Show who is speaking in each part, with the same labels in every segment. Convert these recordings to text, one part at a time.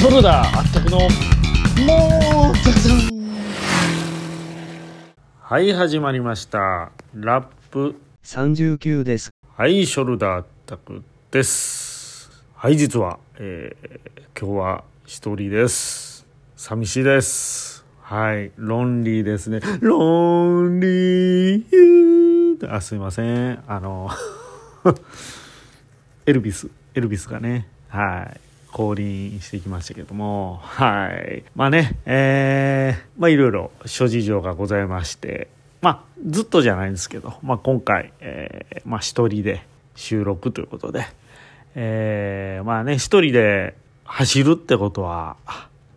Speaker 1: ショルダーあったくのもうたくさんはい始まりました。ラップ。
Speaker 2: 39です。
Speaker 1: はいショルダーあったくです。はい実は、えー今日は一人です。寂しいです。はいロンリーですね。ロンリーユー。あすいません。あの エルビス。エルビスがね。はい降臨してきましたけども。はい。まあねえーまあいろいろ諸事情がございまして。まあずっとじゃないんですけど、まあ、今回、えーまあ一人で収録ということで。えーまあね一人で走るってことは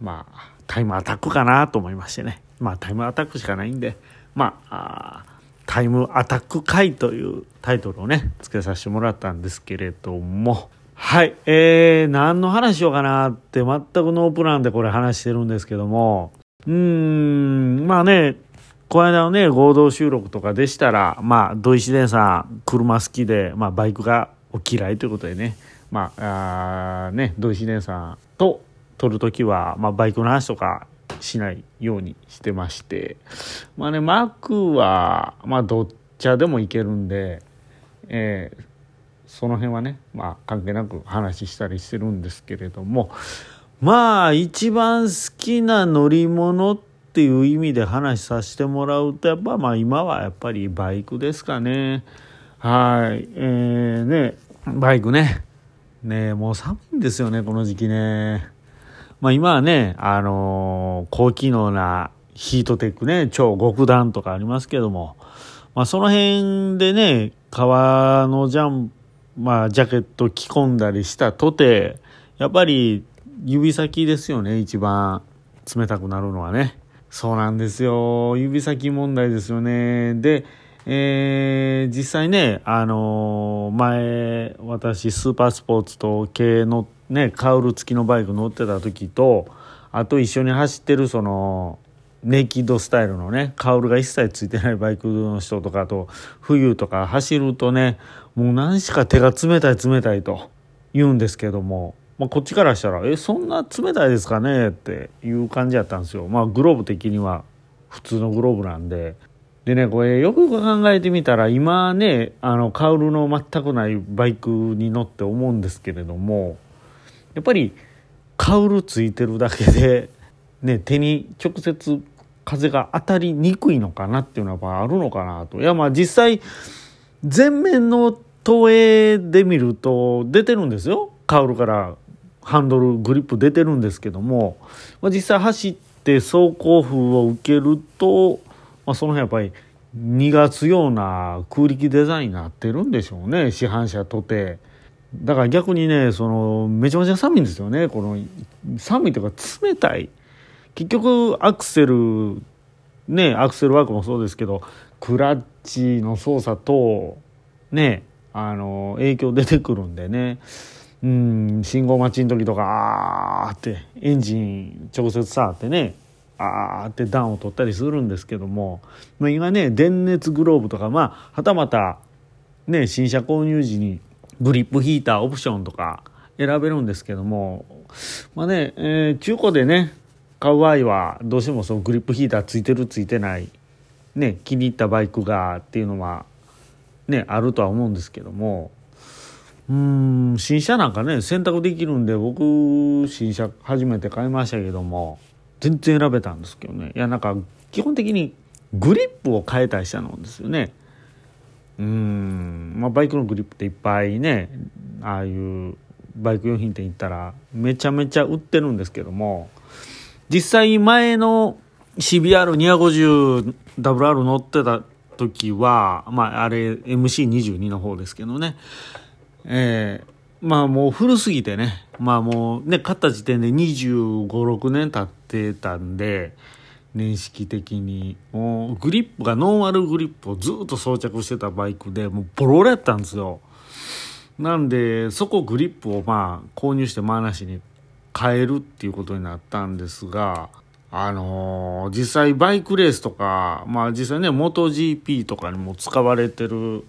Speaker 1: まあタイムアタックかなと思いましてね。まあタイムアタックしかないんで。まああタイムアタック会というタイトルをね、付けさせてもらったんですけれども、はい、えー、何の話しようかなって全くノープランでこれ話してるんですけども、うーん、まあね、この間のね、合同収録とかでしたら、まあ、土井自然さん、車好きで、まあ、バイクがお嫌いということでね、まあ、あね、土井自然さんと撮るときは、まあ、バイクの話とかしないようにしてまして、まあね、マークは、まあ、どっちゃでもいけるんで、えーその辺はね、まあ、関係なく話したりしてるんですけれども、まあ、一番好きな乗り物っていう意味で話させてもらうと、やっぱまあ、今はやっぱりバイクですかね。はい。えー、ね、バイクね。ねもう寒いんですよね、この時期ね。まあ今はね、あのー高機能なヒートテックね、超極暖とかありますけども、まあその辺でね、革のジャン、まあジャケット着込んだりしたとて、やっぱり指先ですよね、一番冷たくなるのはね。そうなんですよ。指先問題ですよね。で、えー実際ね、あのー前、私、スーパースポーツと系のね、カウル付きのバイク乗ってた時と、あと一緒に走ってるその、ネイキッドスタイルのね、カウルが一切ついてないバイクの人とかと、冬とか走るとね、もう何しか手が冷たい冷たいと言うんですけども、まあ、こっちからしたら、え、そんな冷たいですかねっていう感じやったんですよ。まあ、グローブ的には普通のグローブなんで。でね、これよくよく考えてみたら、今ね、あの、カウルの全くないバイクに乗って思うんですけれども、やっぱりカウルついてるだけで、ね、手に直接風が当たりにくいのかなっていうのはやっぱあるのかなと。いや、まあ実際、前面の投影で見ると出てるんですよ。カウルからハンドル、グリップ出てるんですけども、まあ、実際走って走行風を受けると、まあ、その辺やっぱり逃がすような空力デザインになってるんでしょうね、市販車とて。だから逆にね、その、めちゃめちゃ寒いんですよね。この、寒いというか冷たい。結局、アクセル、ね、アクセルワークもそうですけど、クラッチの操作と、ね、あの、影響出てくるんでね。うん、信号待ちの時とか、あーって、エンジン直接触ってね、あーって暖を取ったりするんですけども、ま、今ね、電熱グローブとか、まあ、はたまた、ね、新車購入時にグリップヒーターオプションとか選べるんですけども、まあね、えー中古でね、買う場合はどうしてもそのグリップヒーターついてるついてない、ね、気に入ったバイクがっていうのは、ね、あるとは思うんですけども、うん、新車なんかね、選択できるんで、僕、新車初めて買いましたけども、全然選べたんですけどね。いや、なんか、基本的にグリップを変えたりしたのですよね。うん、まあ、バイクのグリップっていっぱいね、ああいうバイク用品店行ったら、めちゃめちゃ売ってるんですけども、実際前の CBR250WR 乗ってた時は、まあ、あれ MC22 の方ですけどね、えーまあもう古すぎてね、まあもうね、買った時点で25、6年経ってたんで、年式的に。もうグリップがノーマルグリップをずっと装着してたバイクで、もうボロボロやったんですよ。なんで、そこグリップをまあ購入してマーなしに変えるっていうことになったんですが、あのー実際バイクレースとか、まあ実際ね、 MotoGP とかにも使われてる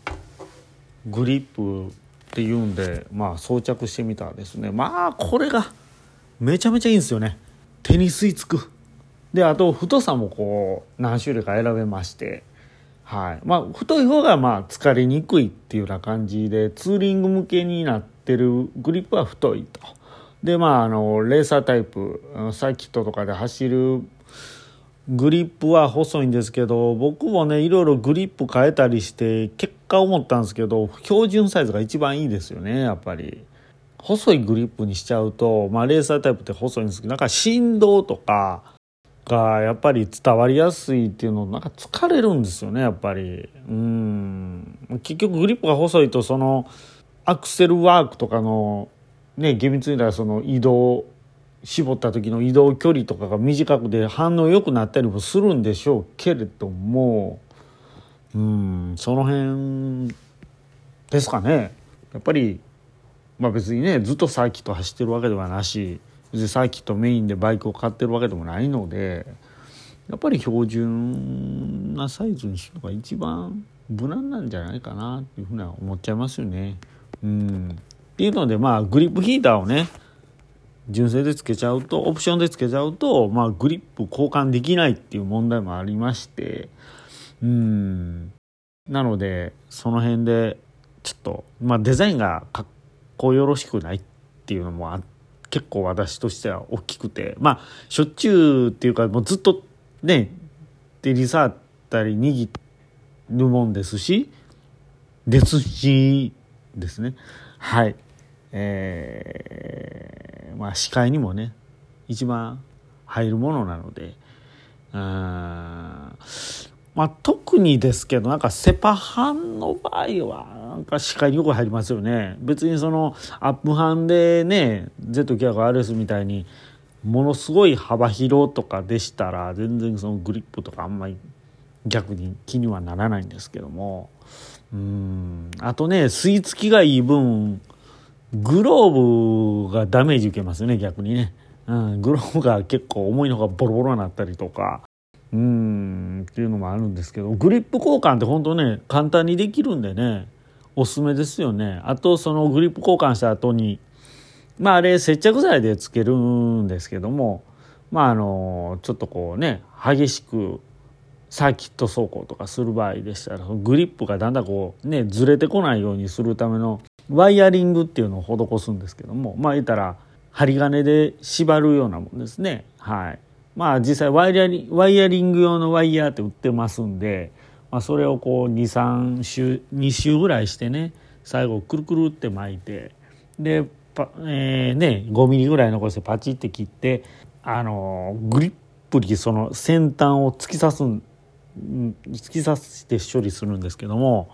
Speaker 1: グリップっていうんで、まあ装着してみたらですね、まあこれがめちゃめちゃいいんですよね。手に吸い付く。であと太さもこう何種類か選べまして。はい。まあ太い方がまあ疲れにくいっていうような感じでツーリング向けになってるグリップは太いと。でまああのレーサータイプサーキットとかで走るグリップは細いんですけど僕もねいろいろグリップ変えたりして結果思ったんですけど標準サイズが一番いいですよねやっぱり。細いグリップにしちゃうとまあレーサータイプって細いんですけどなんか振動とかがやっぱり伝わりやすいっていうのなんか疲れるんですよねやっぱり。うん。結局グリップが細いとそのアクセルワークとかのね厳密に言ったらその移動絞った時の移動距離とかが短くて反応良くなったりもするんでしょうけれどもうんその辺ですかねやっぱりまあ別にねずっとサーキット走ってるわけではなし別にサーキットメインでバイクを買ってるわけでもないのでやっぱり標準なサイズにするのが一番無難なんじゃないかなっていうふうには思っちゃいますよね。うんっていうのでまあグリップヒーターをね純正でつけちゃうとオプションでつけちゃうと、まあ、グリップ交換できないっていう問題もありましてうん。なのでその辺でちょっと、まあ、デザインがかっこよろしくないっていうのも結構私としては大きくてまあしょっちゅうっていうかもうずっとねデリサーったり握るもんですしですしですね。はい。えー、まあ視界にもね一番入るものなのでうんまあ特にですけどなんかセパハンの場合はなんか視界によく入りますよね。別にそのアップハンでね Z900RS みたいにものすごい幅広とかでしたら全然そのグリップとかあんまり逆に気にはならないんですけども。うん。あとね吸い付きがいい分グローブがダメージ受けますね逆にね、うん、グローブが結構重いのがボロボロになったりとか。うんっていうのもあるんですけど。グリップ交換って本当ね簡単にできるんでね。おすすめですよね。あとそのグリップ交換した後にまああれ接着剤でつけるんですけども。まああのちょっとこうね激しくサーキット走行とかする場合でしたらグリップがだんだんこうねずれてこないようにするためのワイヤリングっていうのを施すんですけどもまあ言ったら針金で縛るようなもんですね。はい。まあ実際ワイヤリワイヤリング用のワイヤーって売ってますんで、まあ、それをこう23周2周ぐらいしてね最後くるくるって巻いてでパ、えー、ね5ミリぐらい残してパチって切ってあのグリップにその先端を突き刺すん突き刺して処理するんですけども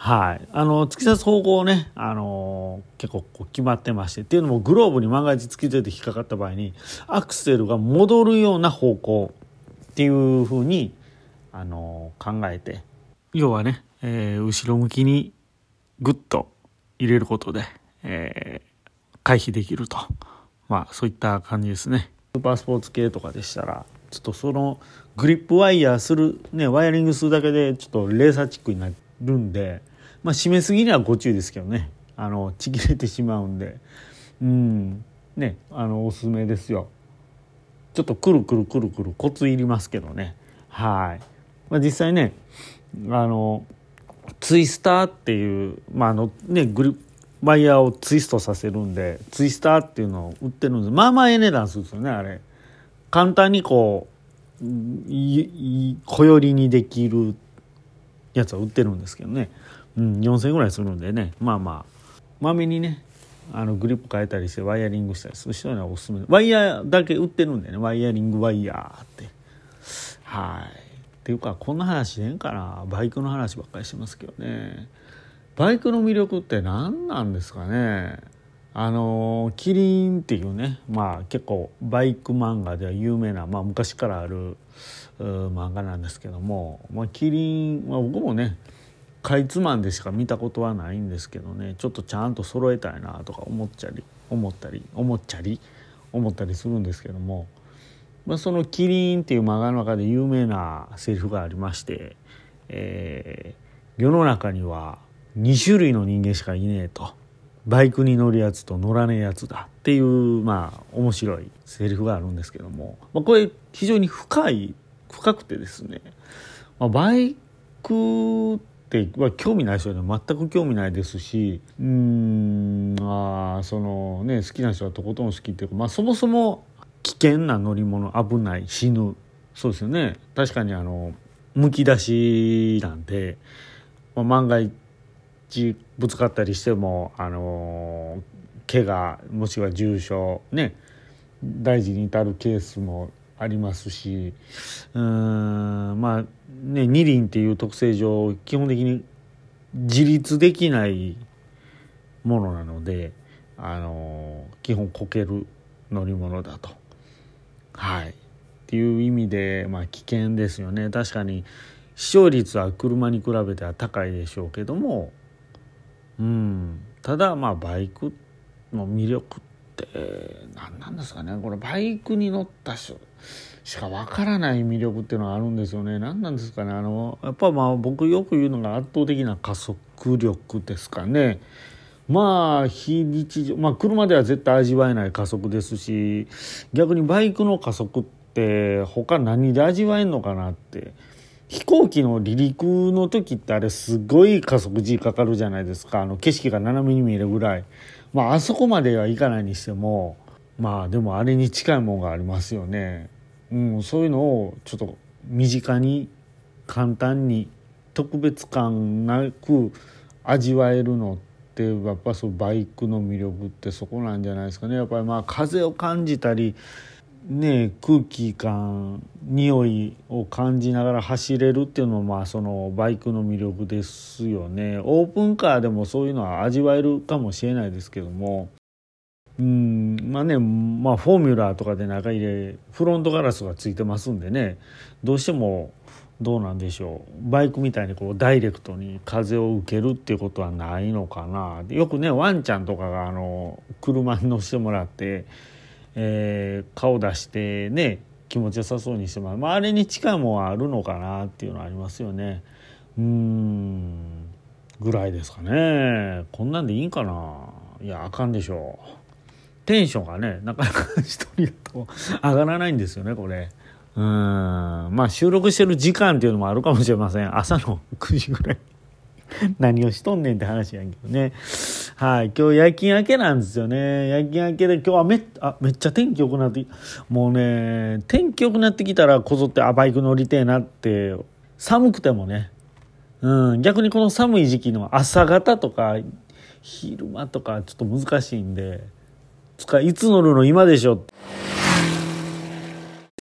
Speaker 1: はい。あの、突き刺す方向をね、あの結構こう決まってまして、っていうのもグローブに万が一突き付けて引っかかった場合に、アクセルが戻るような方向っていうふうに、あの考えて、要はね、えー、後ろ向きにグッと入れることで、えー、回避できると。まあ、そういった感じですね。スーパースポーツ系とかでしたら、ちょっとそのグリップワイヤーする、ね、ワイヤリングするだけでちょっとレーサーチックになるんで、まあ、締めすぎにはご注意ですけどね。あのちぎれてしまうんで。うん。ねあのおすすめですよ。ちょっとくるくるくるくるコツいりますけどね。はい、まあ、実際ねあのツイスターっていう、まああのね、グリワイヤーをツイストさせるんでツイスターっていうのを売ってるんです。まあまあええ値段するんですよねあれ。簡単にこう小寄りにできるやつは売ってるんですけどね。うん、4,000円ぐらいするんでね。まあまあ。まめにねあのグリップ変えたりしてワイヤリングしたりする人にはおすすめ。ワイヤーだけ売ってるんでね。ワイヤリングワイヤーって。はい。っていうかこんな話でんかな。バイクの話ばっかりしてますけどね。バイクの魅力って何なんですかね。あのキリンっていうねまあ結構バイク漫画では有名な、まあ、昔からある漫画なんですけども、まあ、キリン、まあ、僕もねかいつまんでしか見たことはないんですけどねちょっとちゃんと揃えたいなとか思っちゃり思ったり思っちゃり思ったりするんですけども、まあ、その「キリン」っていう漫画の中で有名なセリフがありまして、えー、世の中には2種類の人間しかいねえと。バイクに乗るやつと乗らねえやつだっていうまあ面白いセリフがあるんですけども、まあ、これ非常に深い深くてですね、まあ、バイクっては興味ない人には全く興味ないですしうんあそのね好きな人はとことん好きっていうか、まあ、そもそも危険な乗り物危ない死ぬ。そうですよね。確かにあのむき出しなんで、まあ、万が一ぶつかったりしてもあの怪我もしくは重傷ね大事に至るケースもありますしうんまあね二輪っていう特性上基本的に自立できないものなのであの基本こける乗り物だと。はいっていう意味で、まあ、危険ですよね確かに死傷率は車に比べては高いでしょうけどもうん。ただまあバイクの魅力って何なんですかね。これバイクに乗った人しかわからない魅力っていうのはあるんですよね。何なんですかね。あのやっぱまあ僕よく言うのが圧倒的な加速力ですかね。まあ非日常まあ車では絶対味わえない加速ですし逆にバイクの加速って他何で味わえんのかなって。飛行機の離陸の時ってあれすごい加速時かかるじゃないですか。あの景色が斜めに見えるぐらい。まああそこまではいかないにしてもまあでもあれに近いもんがありますよね。うん、そういうのをちょっと身近に簡単に特別感なく味わえるのってやっぱそうバイクの魅力ってそこなんじゃないですかね。やっぱりまあ風を感じたりね空気感匂いを感じながら走れるっていうのもまあそのバイクの魅力ですよね。オープンカーでもそういうのは味わえるかもしれないですけども。うんまあねまあフォーミュラーとかで中入れフロントガラスがついてますんでね。どうしてもどうなんでしょう。バイクみたいにこうダイレクトに風を受けるっていうことはないのかな。よくねワンちゃんとかがあの車に乗せてもらって、えー、顔出してね気持ちよさそうにしてもらう、まあ、あれに近いもんはあるのかなっていうのはありますよね。うん。ぐらいですかね。こんなんでいいんかな。いやあかんでしょう。テンションがねなかなか一人だと上がらないんですよねこれ。うん。まあ収録してる時間っていうのもあるかもしれません。朝の9時ぐらい。何をしとんねんって話やんけどね。はい。今日夜勤明けなんですよね。夜勤明けで今日はめあめっちゃ天気良くなってもうね天気良くなってきたらこぞってあバイク乗りてえなって寒くてもね。うん。逆にこの寒い時期の朝方とか昼間とかちょっと難しいんでつかいつ乗るの今でしょ